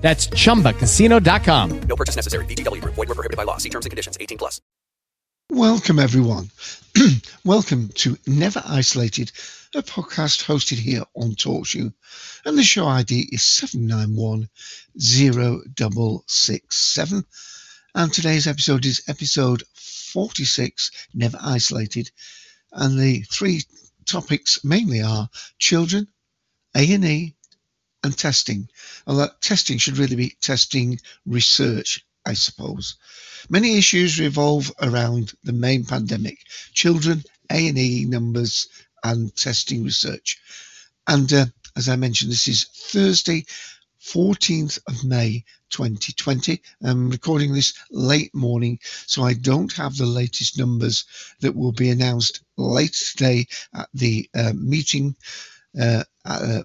That's chumbacasino.com. No purchase necessary. VGW Group. Void were prohibited by law. See terms and conditions. 18 plus. Welcome, everyone. Welcome to Never Isolated, a podcast hosted here on TalkShoe. And the show ID is 7910667. And today's episode is episode 46, Never Isolated. And the three topics mainly are children, A&E, and testing. Although testing should really be testing research, I suppose. Many issues revolve around the main pandemic: children, A&E numbers, and testing research. And uh, as I mentioned, this is Thursday, 14th of May 2020. I'm recording this late morning, so I don't have the latest numbers that will be announced late today at the uh, meeting. Uh, uh,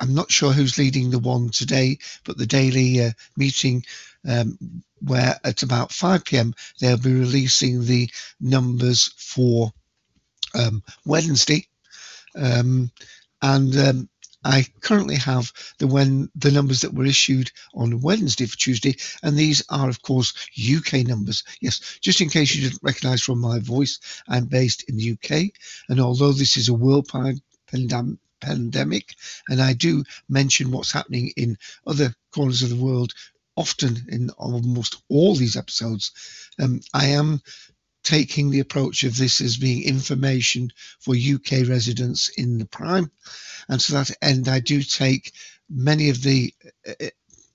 I'm not sure who's leading the one today, but the daily uh, meeting um, where at about 5 p.m. they'll be releasing the numbers for um, Wednesday. Um, and um, I currently have the when the numbers that were issued on Wednesday for Tuesday, and these are of course UK numbers. Yes, just in case you didn't recognise from my voice, I'm based in the UK, and although this is a worldwide pandemic pandemic. And I do mention what's happening in other corners of the world often in almost all these episodes. Um, I am taking the approach of this as being information for UK residents in the prime. And to that end, I do take many of the uh,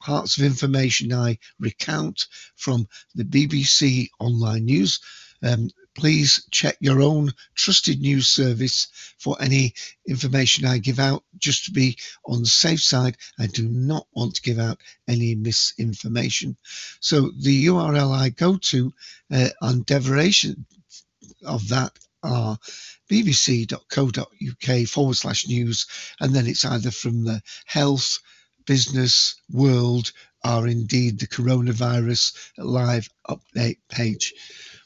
parts of information I recount from the BBC online news. Um, please check your own trusted news service for any information I give out, just to be on the safe side. I do not want to give out any misinformation. So the URL I go to uh, on derivation of that are bbc.co.uk forward slash news, and then it's either from the health, business, world, or indeed the coronavirus live update page.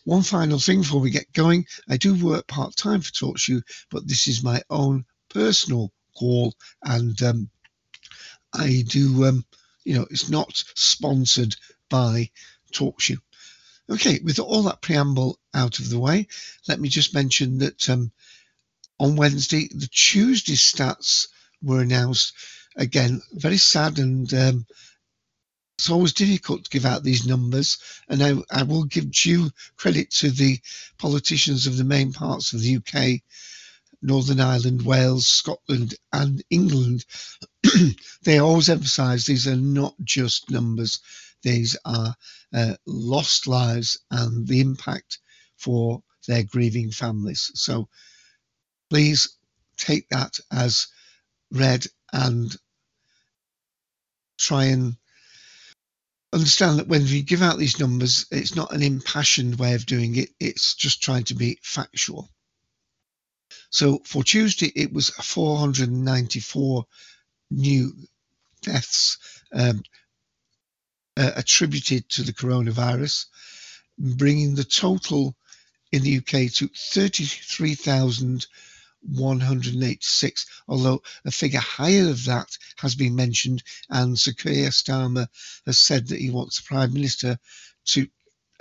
One final thing before we get going I do work part time for TalkShoe, but this is my own personal call, and um, I do, um, you know, it's not sponsored by TalkShoe. Okay, with all that preamble out of the way, let me just mention that um, on Wednesday, the Tuesday stats were announced. Again, very sad and um, it's always difficult to give out these numbers, and I, I will give due credit to the politicians of the main parts of the UK, Northern Ireland, Wales, Scotland, and England. they always emphasise these are not just numbers; these are uh, lost lives and the impact for their grieving families. So please take that as read and try and understand that when we give out these numbers, it's not an impassioned way of doing it, it's just trying to be factual. So for Tuesday, it was 494 new deaths um, uh, attributed to the coronavirus, bringing the total in the UK to 33,000. 186, although a figure higher of that has been mentioned, and Sir Keir Starmer has said that he wants the Prime Minister to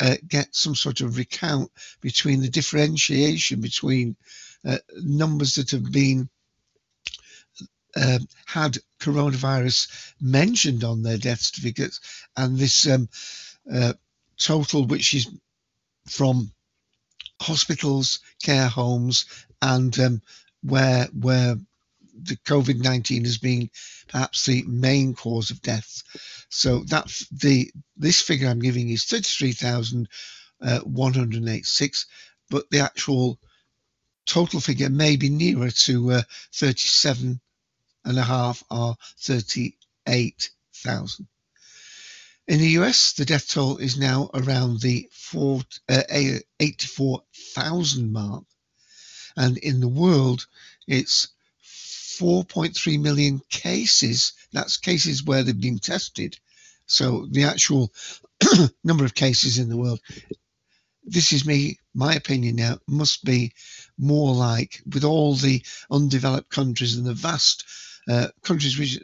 uh, get some sort of recount between the differentiation between uh, numbers that have been uh, had coronavirus mentioned on their death certificates and this um, uh, total, which is from hospitals, care homes, and um, where where the COVID nineteen has been perhaps the main cause of deaths. So that's the this figure I'm giving is thirty three thousand uh, one hundred eighty six, but the actual total figure may be nearer to uh, thirty seven and a half or thirty eight thousand. In the US, the death toll is now around the uh, 84,000 mark. And in the world, it's 4.3 million cases. That's cases where they've been tested. So the actual number of cases in the world, this is me, my opinion now, must be more like with all the undeveloped countries and the vast uh, countries which,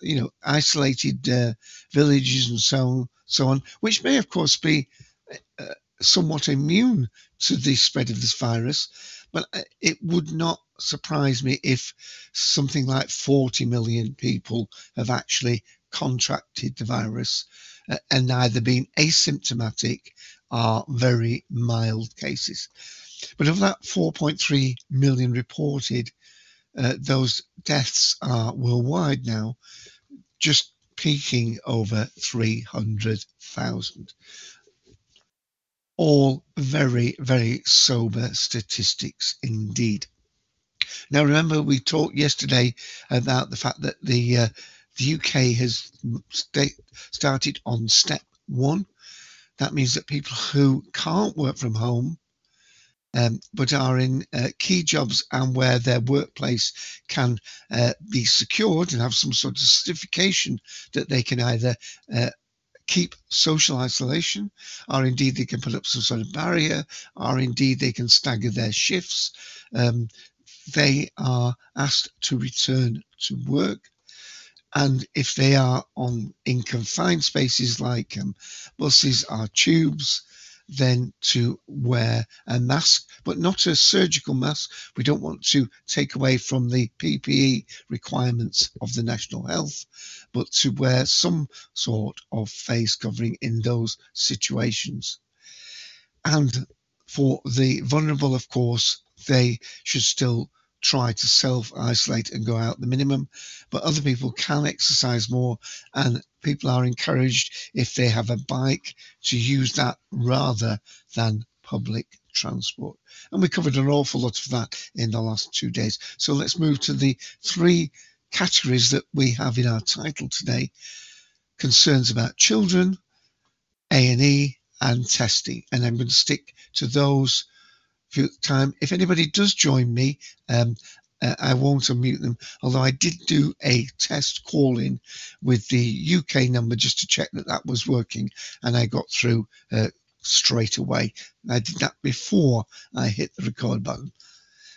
you know, isolated uh, villages and so so on, which may of course be uh, somewhat immune to the spread of this virus, but uh, it would not surprise me if something like 40 million people have actually contracted the virus uh, and either been asymptomatic or very mild cases. But of that 4.3 million reported, uh, those deaths are worldwide now just peaking over 300,000. All very, very sober statistics indeed. Now, remember, we talked yesterday about the fact that the uh, the UK has sta- started on step one. That means that people who can't work from home um, but are in uh, key jobs and where their workplace can uh, be secured and have some sort of certification that they can either uh, keep social isolation, or indeed they can put up some sort of barrier, or indeed they can stagger their shifts. Um, they are asked to return to work. And if they are on in confined spaces like um, buses or tubes, then to wear a mask, but not a surgical mask. We don't want to take away from the PPE requirements of the National Health, but to wear some sort of face covering in those situations. And for the vulnerable, of course, they should still try to self isolate and go out the minimum, but other people can exercise more, and people are encouraged if they have a bike to use that rather than public transport. And we covered an awful lot of that in the last two days. So let's move to the three categories that we have in our title today concerns about children, A&E, and testing. And I'm going to stick to those time. If anybody does join me, um, uh, I won't unmute them. Although I did do a test call in with the UK number just to check that that was working, and I got through uh, straight away. I did that before I hit the record button.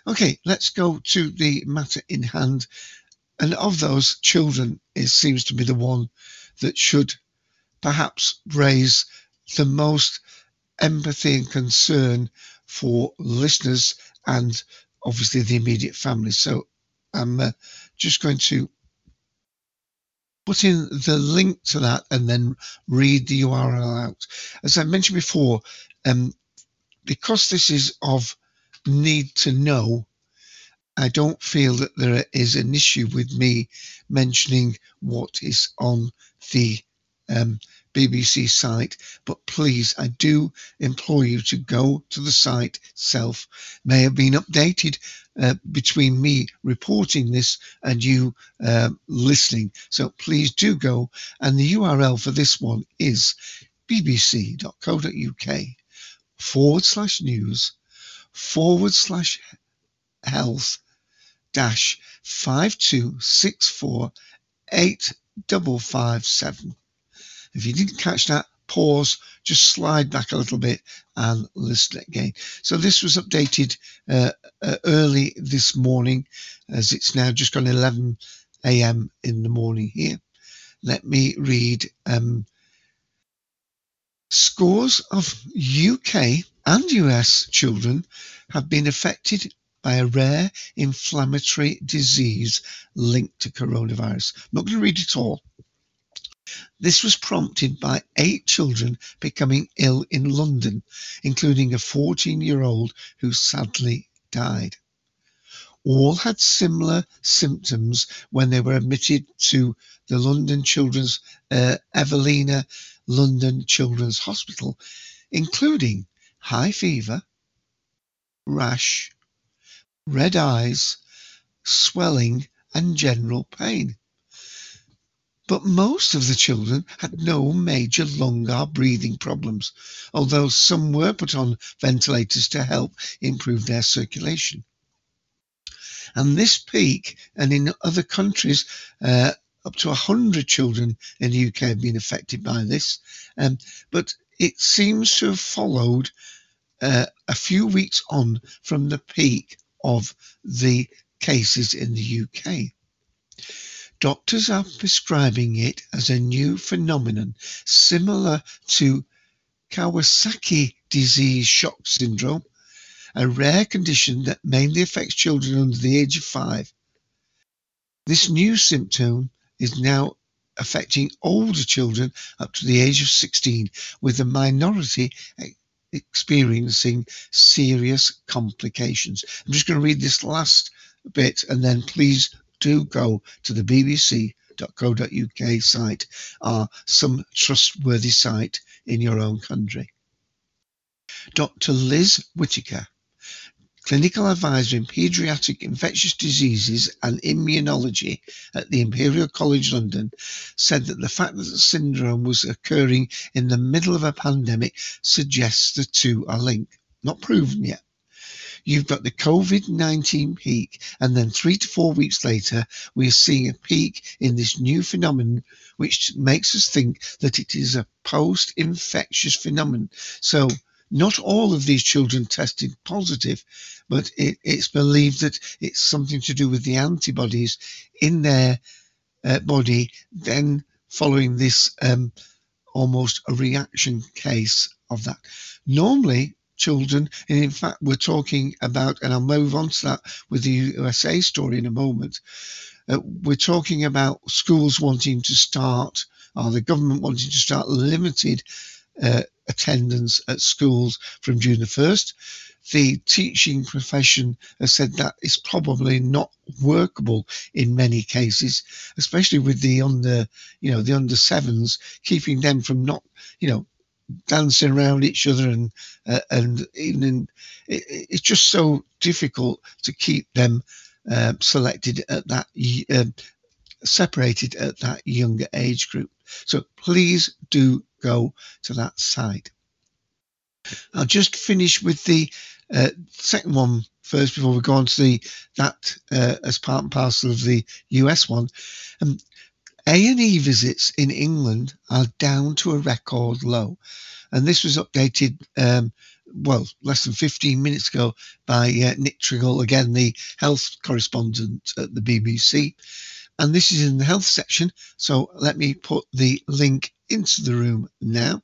Okay, let's go to the matter in hand. And of those, children is seems to be the one that should perhaps raise the most empathy and concern for listeners and obviously the immediate family. So I'm uh, just going to put in the link to that and then read the URL out. As I mentioned before, um, because this is of need to know, I don't feel that there is an issue with me mentioning what is on the um, BBC site, but please, I do implore you to go to the site itself. May have been updated uh, between me reporting this and you uh, listening. So please do go. And the URL for this one is bbc.co.uk forward slash news forward slash health dash 5264 8557. If you didn't catch that, pause, just slide back a little bit and listen again. So this was updated uh, uh, early this morning as it's now just gone 11 a.m. in the morning here. Let me read um, scores of UK and US children have been affected by a rare inflammatory disease linked to coronavirus. I'm not going to read it all. This was prompted by eight children becoming ill in London, including a 14 year old who sadly died. All had similar symptoms when they were admitted to the London Children's uh, Evelina London Children's Hospital, including high fever, rash, red eyes, swelling, and general pain. But most of the children had no major lung or breathing problems, although some were put on ventilators to help improve their circulation. And this peak, and in other countries, uh, up to 100 children in the UK have been affected by this. Um, but it seems to have followed uh, a few weeks on from the peak of the cases in the UK. Doctors are prescribing it as a new phenomenon similar to Kawasaki disease shock syndrome, a rare condition that mainly affects children under the age of five. This new symptom is now affecting older children up to the age of 16, with a minority experiencing serious complications. I'm just going to read this last bit and then please do go to the bbc.co.uk site or some trustworthy site in your own country. Dr. Liz Whittaker clinical advisor in paediatric infectious diseases and immunology at the Imperial College London, said that the fact that the syndrome was occurring in the middle of a pandemic suggests the two are linked. Not proven yet. You've got the COVID 19 peak, and then three to four weeks later, we are seeing a peak in this new phenomenon, which makes us think that it is a post infectious phenomenon. So, not all of these children tested positive, but it, it's believed that it's something to do with the antibodies in their uh, body, then following this um, almost a reaction case of that. Normally, children, and in fact, we're talking about, and I'll move on to that with the USA story in a moment. Uh, we're talking about schools wanting to start, or the government wanting to start limited uh, attendance at schools from June the 1st. The teaching profession has said that is probably not workable in many cases, especially with the under, you know, the under sevens, keeping them from not, you know, dancing around each other and uh, and even in, it, it's just so difficult to keep them uh, selected at that uh, separated at that younger age group. So please do go to that site. I'll just finish with the uh, second one first before we go on to the that uh, as part and parcel of the US one. Um, A&E visits in England are down to a record low, and this was updated. Um, well, less than 15 minutes ago by uh, Nick Triggle, again, the health correspondent at the BBC. And this is in the health section. So let me put the link into the room now.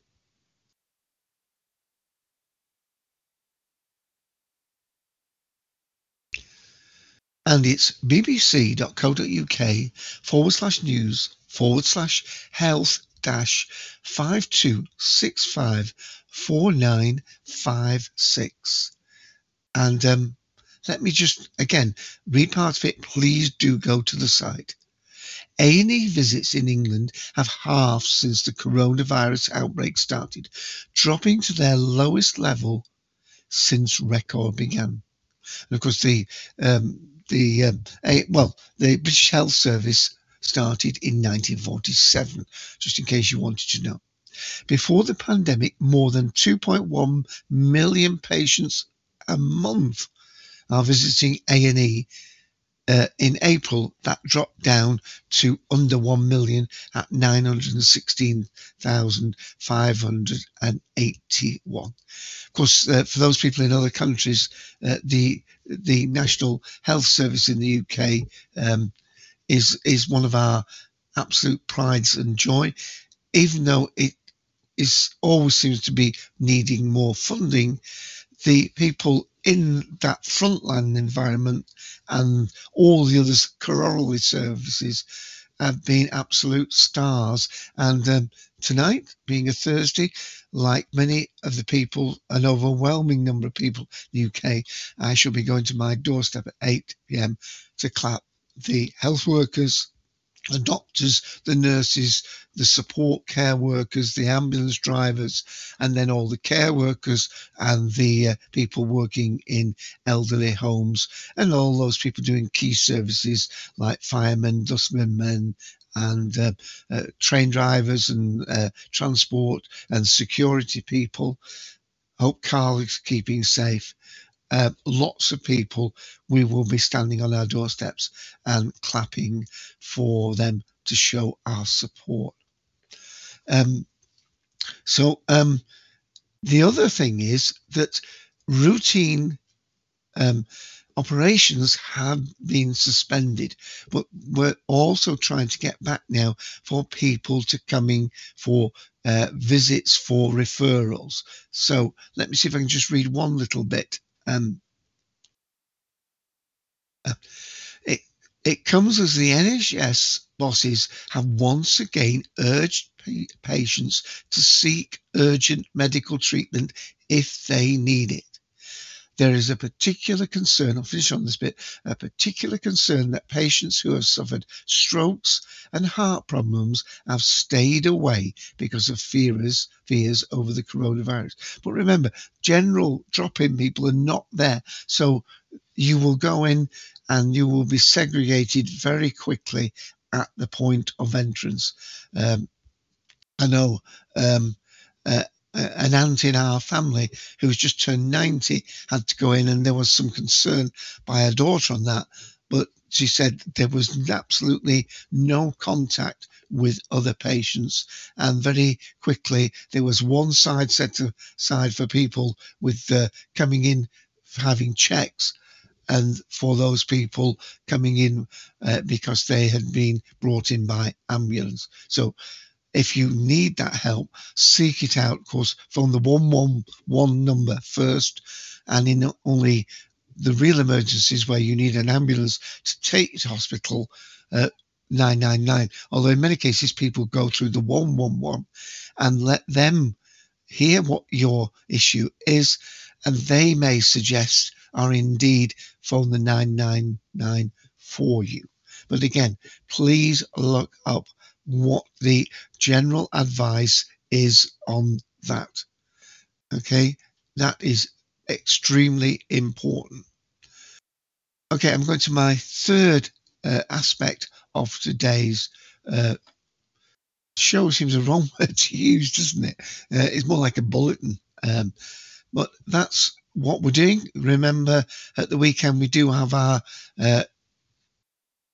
And it's bbc.co.uk forward slash news forward slash health dash 52654956. And um, let me just, again, read part of it. Please do go to the site. A&E visits in England have halved since the coronavirus outbreak started, dropping to their lowest level since record began. And of course, the um, the um, a, well, the British Health Service started in 1947, just in case you wanted to know. Before the pandemic, more than 2.1 million patients a month are visiting A&E. Uh, in April, that dropped down to under 1 million at 916,581. Of course, uh, for those people in other countries, uh, the the National Health Service in the UK um, is is one of our absolute prides and joy, even though it is always seems to be needing more funding. The people in that frontline environment and all the other corollary services have been absolute stars. And um, tonight, being a Thursday, like many of the people, an overwhelming number of people in the UK, I shall be going to my doorstep at 8 pm to clap the health workers, the doctors, the nurses, the support care workers, the ambulance drivers, and then all the care workers and the uh, people working in elderly homes, and all those people doing key services like firemen, dustmen, men, and uh, uh, train drivers and uh, transport and security people. Hope Carl is keeping safe. Uh, lots of people, we will be standing on our doorsteps and clapping for them to show our support. Um, so um, the other thing is that routine um, operations have been suspended, but we're also trying to get back now for people to coming for uh, visits for referrals. So let me see if I can just read one little bit. Um, uh, it, it comes as the NHS bosses have once again urged patients to seek urgent medical treatment if they need it there is a particular concern, I'll finish on this bit, a particular concern that patients who have suffered strokes and heart problems have stayed away because of fears, fears over the coronavirus. But remember, general drop in people are not there. So you will go in and you will be segregated very quickly at the point of entrance. Um, I know um, uh, an aunt in our family who's just turned 90 had to go in and there was some concern by her daughter on that. But she said there was absolutely no contact with other patients. And very quickly there was one side set aside for people with uh, coming in having checks and for those people coming in uh, because they had been brought in by ambulance. So if you need that help, seek it out, of course, from the 111 number first. And in only the real emergencies where you need an ambulance to take you to hospital, uh, 999. Although in many cases, people go through the 111 and let them hear what your issue is, and they may suggest or indeed phone the 999 for you. But again, please look up what the general advice is on that. Okay, that is extremely important. Okay, I'm going to my third uh, aspect of today's uh, show. Seems a wrong word to use, doesn't it? Uh, it's more like a bulletin. Um, but that's what we're doing. Remember, at the weekend we do have our uh,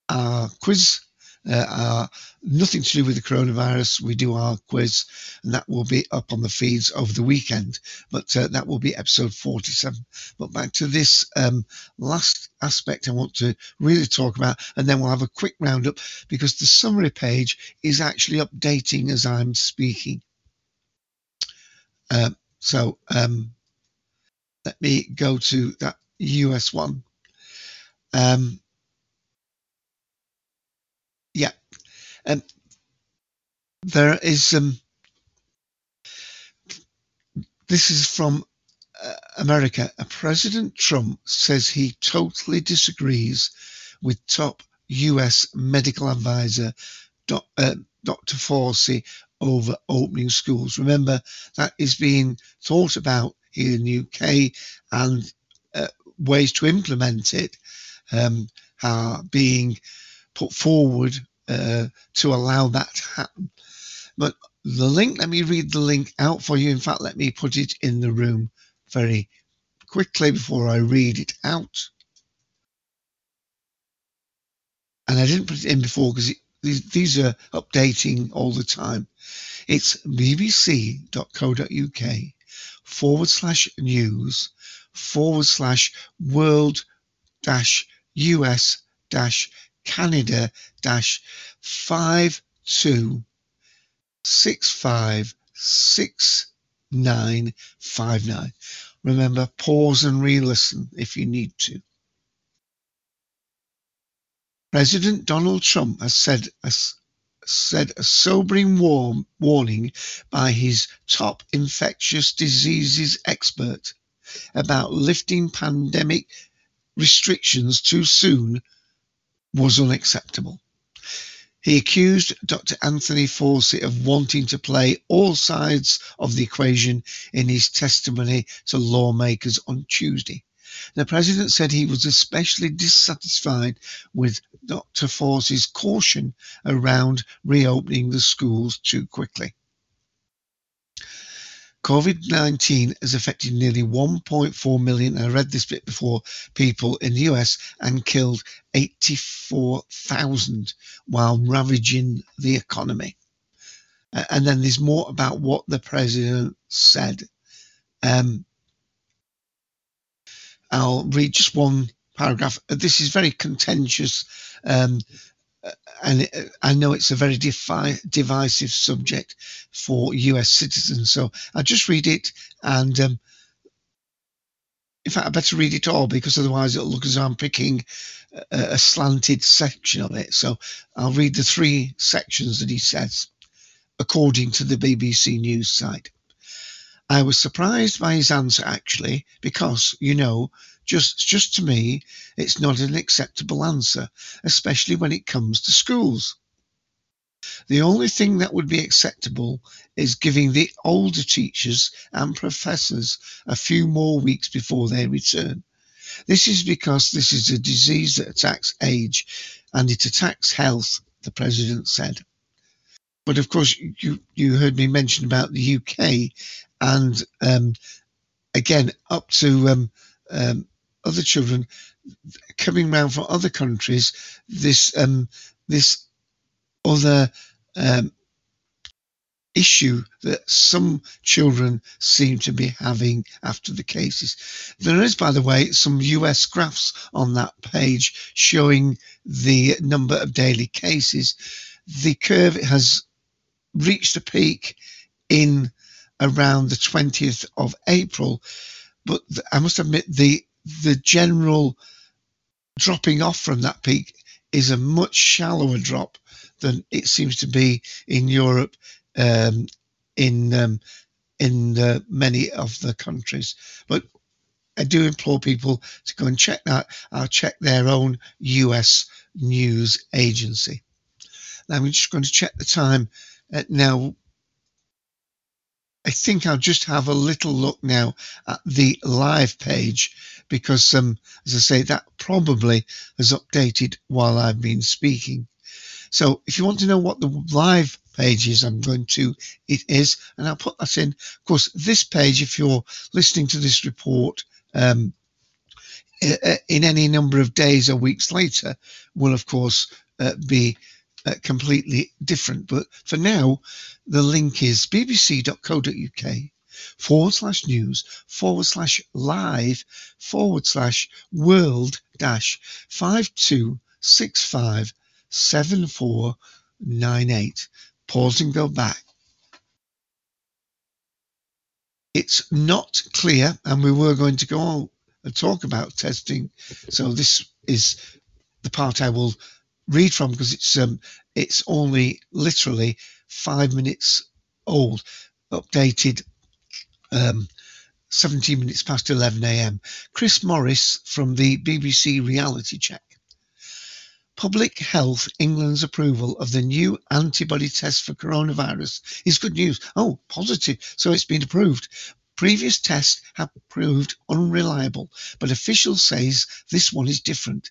our quiz uh, nothing to do with the coronavirus. We do our quiz, and that will be up on the feeds over the weekend. But uh, that will be episode 47. But back to this um, last aspect I want to really talk about, and then we'll have a quick roundup because the summary page is actually updating as I'm speaking. Uh, so um, let me go to that US one. Um, yeah. Um, there is um, this is from uh, America. President Trump says he totally disagrees with top U.S. medical advisor uh, Dr. Fauci over opening schools. Remember that is being thought about here in the UK, and uh, ways to implement it um, are being put forward uh, to allow that to happen. But the link, let me read the link out for you. In fact, let me put it in the room very quickly before I read it out. And I didn't put it in before because these, these are updating all the time. It's bbc.co.uk forward slash news forward slash world dash US dash Canada dash five two six five six nine five nine. Remember, pause and re-listen if you need to. President Donald Trump has said a, said a sobering warm, warning by his top infectious diseases expert about lifting pandemic restrictions too soon was unacceptable. He accused Dr. Anthony Fauci of wanting to play all sides of the equation in his testimony to lawmakers on Tuesday. The president said he was especially dissatisfied with Dr. Fauci's caution around reopening the schools too quickly. COVID 19 has affected nearly 1.4 million, I read this bit before, people in the US and killed 84,000 while ravaging the economy. And then there's more about what the president said. Um, I'll read just one paragraph. This is very contentious, um, and I know it's a very defi- divisive subject for US citizens. So I'll just read it, and um, in fact, I better read it all because otherwise it'll look as though I'm picking a, a slanted section of it. So I'll read the three sections that he says, according to the BBC News site. I was surprised by his answer actually, because, you know, just just to me, it's not an acceptable answer, especially when it comes to schools. The only thing that would be acceptable is giving the older teachers and professors a few more weeks before they return. This is because this is a disease that attacks age and it attacks health, the president said. But of course, you, you heard me mention about the UK and um, again up to um, um, other children coming round from other countries. This um, this other um, issue that some children seem to be having after the cases. There is, by the way, some US graphs on that page showing the number of daily cases. The curve has reached a peak in around the 20th of April. But I must admit, the the general dropping off from that peak is a much shallower drop than it seems to be in Europe, um, in um, in many of the countries. But I do implore people to go and check that. I'll check their own US news agency. Now I'm just going to check the time. Uh, now I think I'll just have a little look now at the live page because, um, as I say, that probably has updated while I've been speaking. So if you want to know what the live page is, I'm going to, it is, and I'll put that in. Of course, this page, if you're listening to this report, um, in any number of days or weeks later, will of course uh, be uh, completely different. But for now, the link is bbc.co.uk forward slash news forward slash live forward slash world dash 5265 7498. Pause and go back. It's not clear, and we were going to go on and talk about testing. So this is the part I will read from because it's um, it's only literally five minutes old, updated um, 17 minutes past 11 a.m. Chris Morris from the BBC Reality Check. Public Health England's approval of the new antibody test for coronavirus is good news. Oh, positive. So it's been approved. Previous tests have proved unreliable, but officials says this one is different.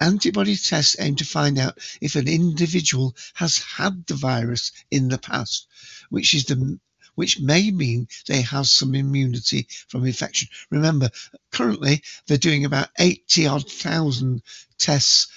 Antibody tests aim to find out if an individual has had the virus in the past, which is the which may mean they have some immunity from infection. Remember, currently they're doing about 80 odd thousand tests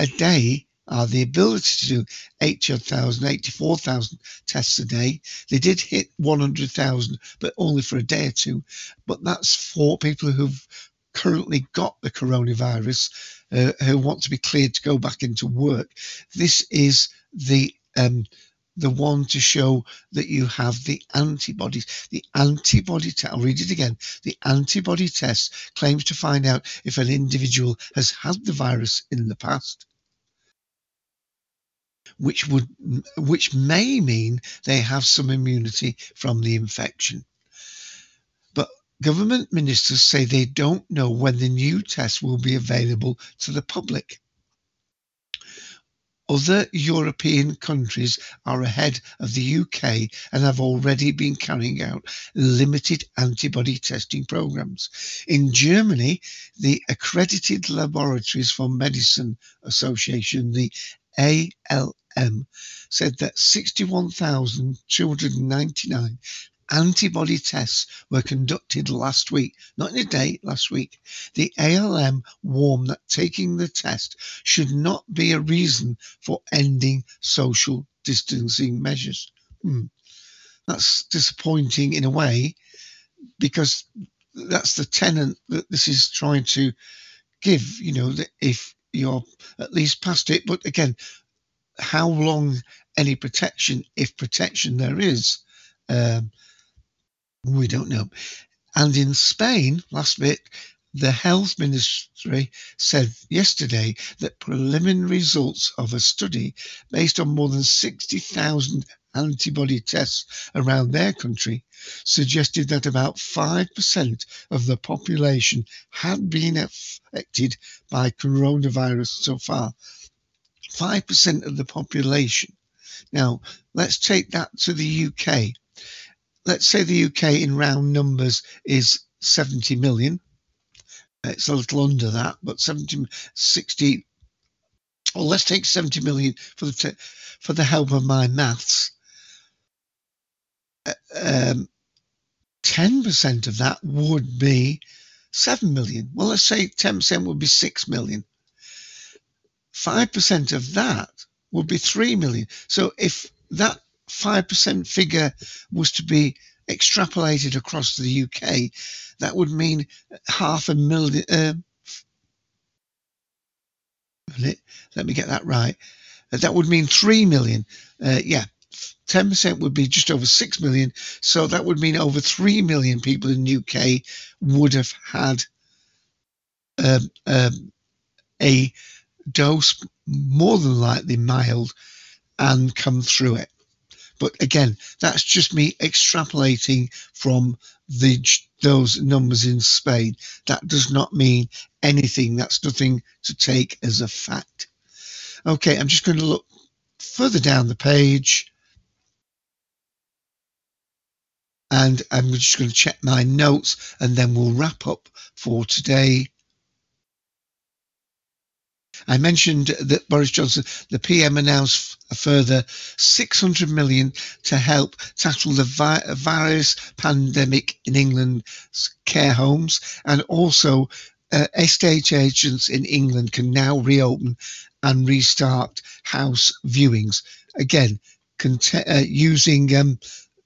a day are the ability to do 80,000, 84,000 tests a day. They did hit 100,000, but only for a day or two. But that's for people who've currently got the coronavirus uh, who want to be cleared to go back into work. This is the um, the one to show that you have the antibodies. The antibody test, I'll read it again. The antibody test claims to find out if an individual has had the virus in the past. Which would, which may mean they have some immunity from the infection. But government ministers say they don't know when the new test will be available to the public. Other European countries are ahead of the UK and have already been carrying out limited antibody testing programs. In Germany, the Accredited Laboratories for Medicine Association, the ALM, said that 61,299 antibody tests were conducted last week, not in a day, last week. The ALM warned that taking the test should not be a reason for ending social distancing measures. Hmm. That's disappointing in a way because that's the tenant that this is trying to give, you know, that if you're at least past it. But again, how long any protection, if protection there is, um, we don't know. And in Spain, last bit, the health ministry said yesterday that preliminary results of a study based on more than 60,000 antibody tests around their country suggested that about 5% of the population had been affected by coronavirus so far. 5% of the population. Now, let's take that to the UK let's say the UK in round numbers is 70 million. It's a little under that, but 70, 60. Well, let's take 70 million for the for the help of my maths. Uh, um, 10% of that would be 7 million. Well, let's say 10% would be 6 million. 5% of that would be 3 million. So if that 5% figure was to be extrapolated across the UK, that would mean half a million. Uh, let me get that right. That would mean 3 million. Uh, yeah, 10% would be just over 6 million. So that would mean over 3 million people in the UK would have had um, um, a dose more than likely mild and come through it. But again, that's just me extrapolating from the those numbers in Spain. That does not mean anything. That's nothing to take as a fact. Okay, I'm just going to look further down the page. And I'm just going to check my notes and then we'll wrap up for today. I mentioned that Boris Johnson, the PM, announced a further 600 million to help tackle the vi- virus pandemic in England's care homes, and also uh, estate agents in England can now reopen and restart house viewings. Again, cont- uh, using um,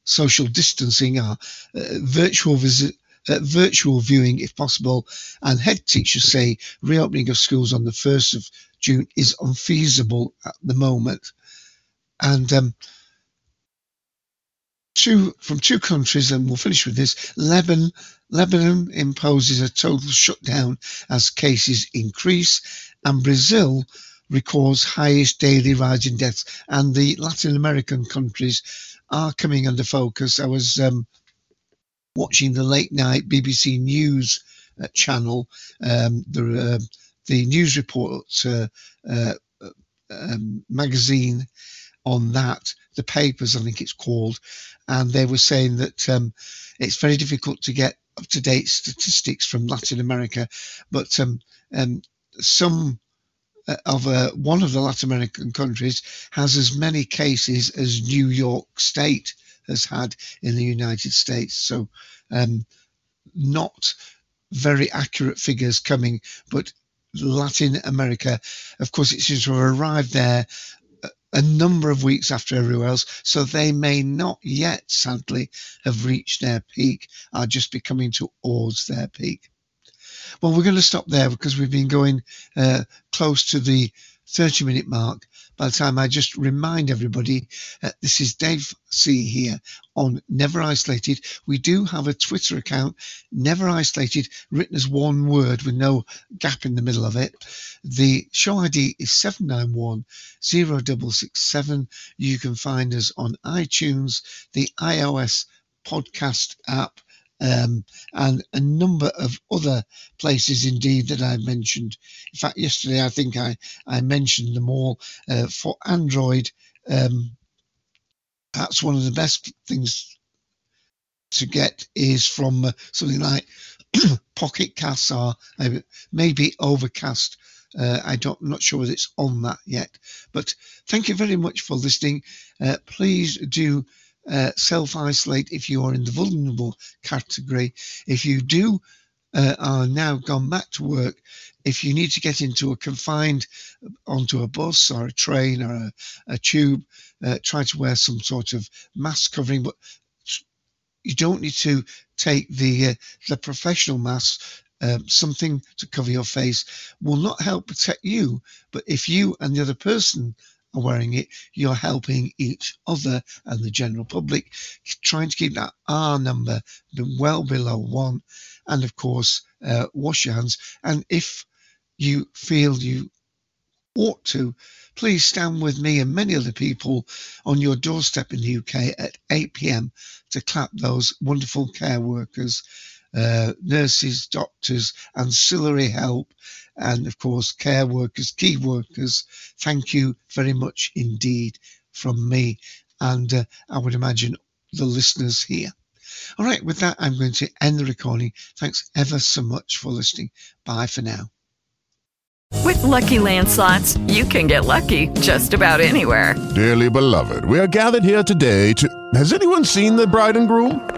social distancing, uh, virtual visit uh, virtual viewing if possible. And head teachers say reopening of schools on the 1st of June is unfeasible at the moment. And um, two from two countries, and we'll finish with this. Lebanon, Lebanon imposes a total shutdown as cases increase, and Brazil records highest daily rise in deaths. And the Latin American countries are coming under focus. I was um, watching the late night BBC News uh, channel, um, the uh, the news report uh, uh, um, magazine on that, the papers I think it's called, and they were saying that um, it's very difficult to get up to date statistics from Latin America, but um, um, some uh, of uh, one of the Latin American countries has as many cases as New York State has had in the United States. So, um, not very accurate figures coming, but Latin America, of course, it seems to have arrived there a number of weeks after everywhere else, so they may not yet, sadly, have reached their peak, are just becoming towards their peak. Well, we're going to stop there because we've been going uh, close to the 30 minute mark by the time I just remind everybody uh, this is Dave C here on Never Isolated. We do have a Twitter account, Never Isolated, written as one word with no gap in the middle of it. The show ID is 791 0667. You can find us on iTunes, the iOS podcast app, um, and a number of other places indeed that I mentioned. In fact, yesterday I think I, I mentioned them all uh, for Android. Um, that's one of the best things to get is from uh, something like Pocket Casts or maybe Overcast. Uh, I don't, I'm not sure whether it's on that yet. But thank you very much for listening. Uh, please do uh, self isolate if you are in the vulnerable category. If you do uh, are now gone back to work, if you need to get into a confined onto a bus or a train or a, a tube, uh, try to wear some sort of mask covering. But you don't need to take the uh, the professional mask. Um, something to cover your face will not help protect you, but if you and the other person are wearing it, you're helping each other and the general public, trying to keep that R number well below one. And of course, uh, wash your hands. And if you feel you ought to, please stand with me and many other people on your doorstep in the UK at 8 pm to clap those wonderful care workers, uh, nurses, doctors, ancillary help, and of course, care workers, key workers. Thank you very much indeed from me, and uh, I would imagine the listeners here. All right, with that, I'm going to end the recording. Thanks ever so much for listening. Bye for now. With LuckyLand Slots, you can get lucky just about anywhere. Dearly beloved, we are gathered here today to. Has anyone seen the bride and groom?